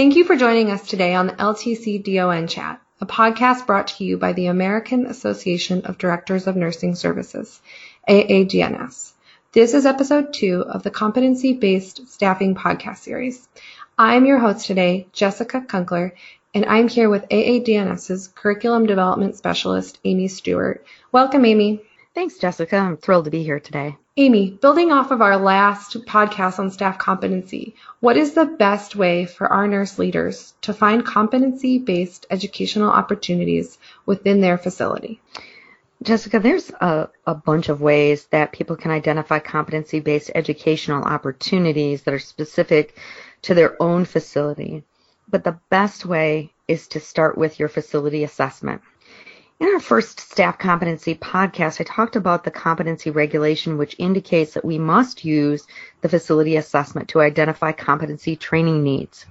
Thank you for joining us today on the LTC DON Chat, a podcast brought to you by the American Association of Directors of Nursing Services, AADNS. This is episode two of the Competency Based Staffing Podcast Series. I'm your host today, Jessica Kunkler, and I'm here with AADNS's Curriculum Development Specialist, Amy Stewart. Welcome, Amy. Thanks, Jessica. I'm thrilled to be here today. Amy, building off of our last podcast on staff competency, what is the best way for our nurse leaders to find competency based educational opportunities within their facility? Jessica, there's a, a bunch of ways that people can identify competency based educational opportunities that are specific to their own facility. But the best way is to start with your facility assessment. In our first staff competency podcast, I talked about the competency regulation, which indicates that we must use the facility assessment to identify competency training needs.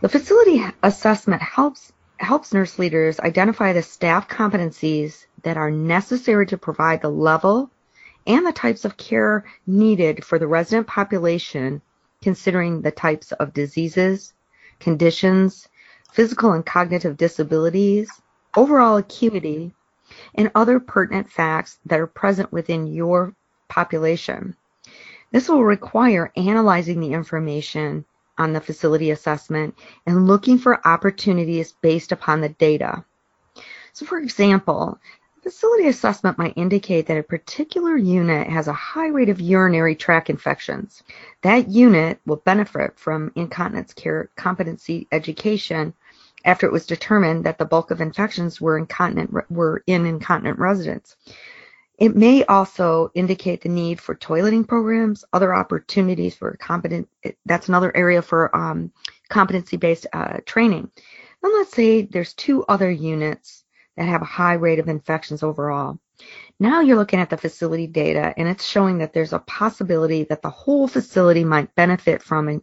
The facility assessment helps helps nurse leaders identify the staff competencies that are necessary to provide the level and the types of care needed for the resident population, considering the types of diseases, conditions, physical and cognitive disabilities, overall acuity, and other pertinent facts that are present within your population. This will require analyzing the information on the facility assessment and looking for opportunities based upon the data. So for example, facility assessment might indicate that a particular unit has a high rate of urinary tract infections. That unit will benefit from incontinence care competency education after it was determined that the bulk of infections were incontinent were in incontinent residents. It may also indicate the need for toileting programs, other opportunities for competent. That's another area for um, competency-based uh, training. Then let's say there's two other units that have a high rate of infections overall. Now you're looking at the facility data and it's showing that there's a possibility that the whole facility might benefit from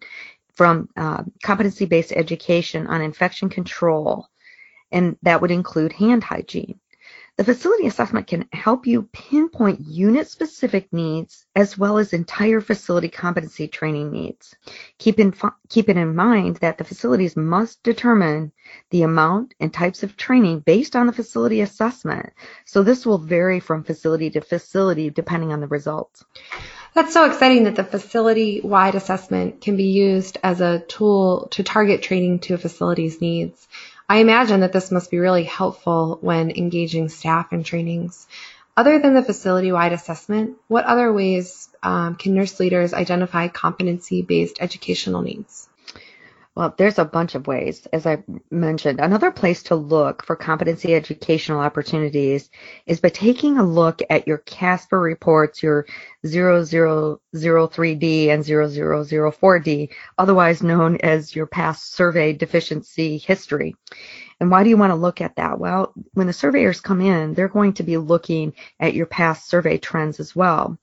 from uh, competency-based education on infection control, and that would include hand hygiene. The facility assessment can help you pinpoint unit-specific needs as well as entire facility competency training needs. Keep in, keep it in mind that the facilities must determine the amount and types of training based on the facility assessment. So this will vary from facility to facility depending on the results. That's so exciting that the facility wide assessment can be used as a tool to target training to a facility's needs. I imagine that this must be really helpful when engaging staff in trainings. Other than the facility wide assessment, what other ways um, can nurse leaders identify competency based educational needs? Well, there's a bunch of ways, as I mentioned. Another place to look for competency educational opportunities is by taking a look at your CASPER reports, your 0003D and 0004D, otherwise known as your past survey deficiency history. And why do you want to look at that? Well, when the surveyors come in, they're going to be looking at your past survey trends as well.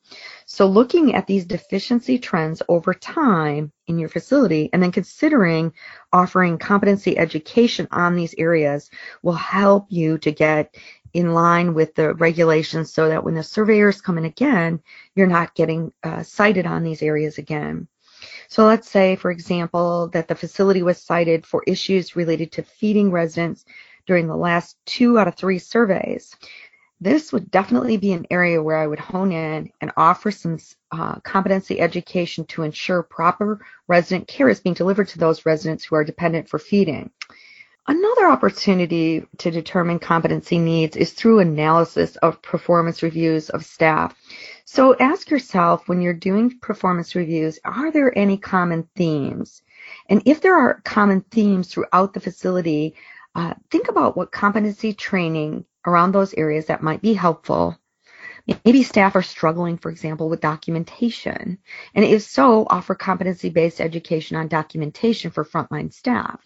So looking at these deficiency trends over time in your facility and then considering offering competency education on these areas will help you to get in line with the regulations so that when the surveyors come in again, you're not getting uh, cited on these areas again. So let's say, for example, that the facility was cited for issues related to feeding residents during the last two out of three surveys this would definitely be an area where I would hone in and offer some uh, competency education to ensure proper resident care is being delivered to those residents who are dependent for feeding. Another opportunity to determine competency needs is through analysis of performance reviews of staff. So ask yourself when you're doing performance reviews, are there any common themes? And if there are common themes throughout the facility, uh, think about what competency training around those areas that might be helpful. Maybe staff are struggling, for example, with documentation. And if so, offer competency-based education on documentation for frontline staff.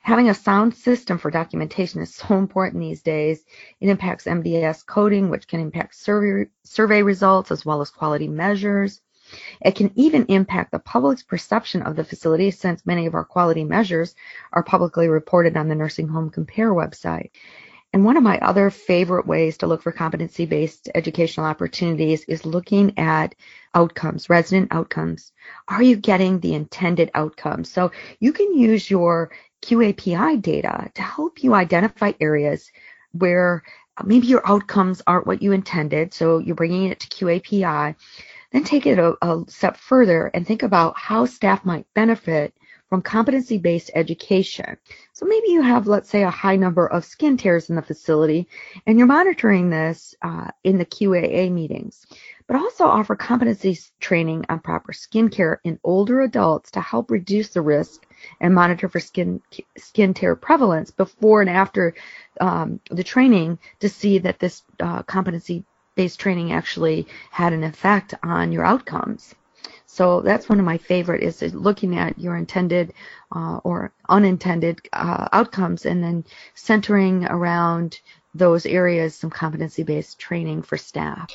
Having a sound system for documentation is so important these days. It impacts MDS coding, which can impact survey, survey results as well as quality measures. It can even impact the public's perception of the facility since many of our quality measures are publicly reported on the Nursing Home Compare website. And one of my other favorite ways to look for competency based educational opportunities is looking at outcomes, resident outcomes. Are you getting the intended outcomes? So you can use your QAPI data to help you identify areas where maybe your outcomes aren't what you intended. So you're bringing it to QAPI. Then take it a, a step further and think about how staff might benefit from competency based education. So maybe you have, let's say, a high number of skin tears in the facility, and you're monitoring this uh, in the QAA meetings. But also offer competency training on proper skin care in older adults to help reduce the risk and monitor for skin skin tear prevalence before and after um, the training to see that this uh, competency based training actually had an effect on your outcomes. So that's one of my favorite is looking at your intended uh, or unintended uh, outcomes and then centering around those areas some competency based training for staff.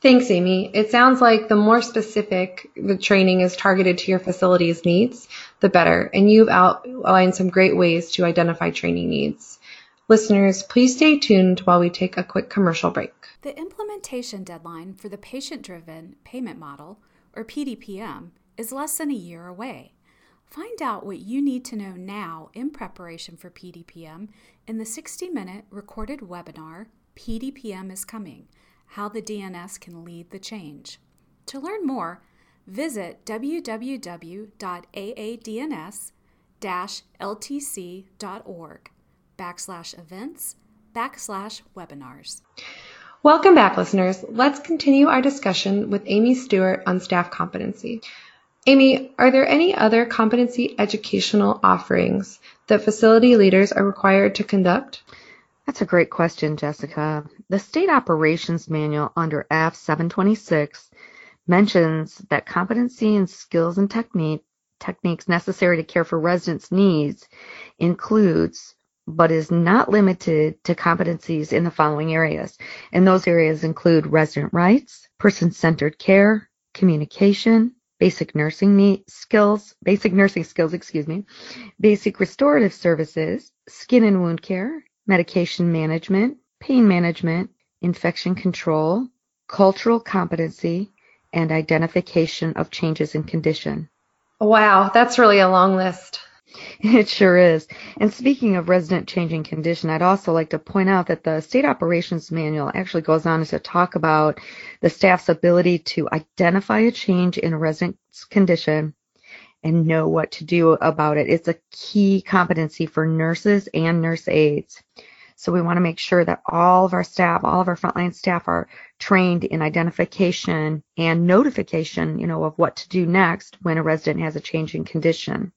Thanks, Amy. It sounds like the more specific the training is targeted to your facility's needs, the better. And you've outlined some great ways to identify training needs. Listeners, please stay tuned while we take a quick commercial break. The implementation deadline for the patient driven payment model or PDPM, is less than a year away. Find out what you need to know now in preparation for PDPM in the 60 minute recorded webinar, PDPM is Coming How the DNS Can Lead the Change. To learn more, visit www.aadns ltc.org backslash events backslash webinars. Welcome back, listeners. Let's continue our discussion with Amy Stewart on staff competency. Amy, are there any other competency educational offerings that facility leaders are required to conduct? That's a great question, Jessica. The State Operations Manual under F 726 mentions that competency and skills and technique, techniques necessary to care for residents' needs includes but is not limited to competencies in the following areas. And those areas include resident rights, person-centered care, communication, basic nursing skills, basic nursing skills, excuse me, basic restorative services, skin and wound care, medication management, pain management, infection control, cultural competency, and identification of changes in condition. Wow, that's really a long list. It sure is. And speaking of resident changing condition, I'd also like to point out that the state operations manual actually goes on to talk about the staff's ability to identify a change in a resident's condition and know what to do about it. It's a key competency for nurses and nurse aides. So we want to make sure that all of our staff, all of our frontline staff are trained in identification and notification, you know, of what to do next when a resident has a change in condition.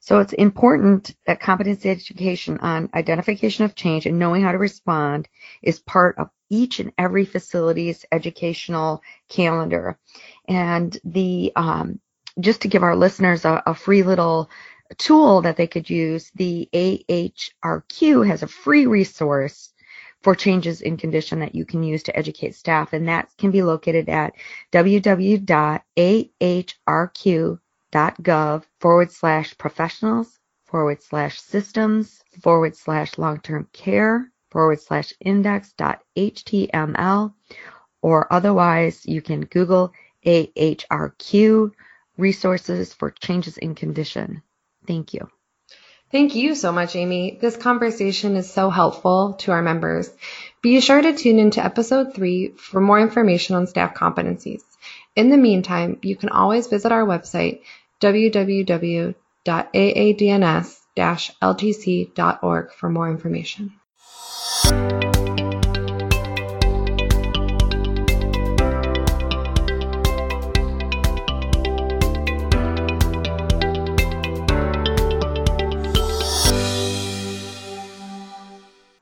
So it's important that competency education on identification of change and knowing how to respond is part of each and every facility's educational calendar. And the um, just to give our listeners a, a free little tool that they could use, the AHRQ has a free resource for changes in condition that you can use to educate staff, and that can be located at www.ahrq.com gov forward slash professionals forward slash systems forward slash long term care forward slash index dot html or otherwise you can Google AHRQ resources for changes in condition. Thank you. Thank you so much, Amy. This conversation is so helpful to our members. Be sure to tune into episode three for more information on staff competencies. In the meantime, you can always visit our website, www.aadns-ltc.org for more information.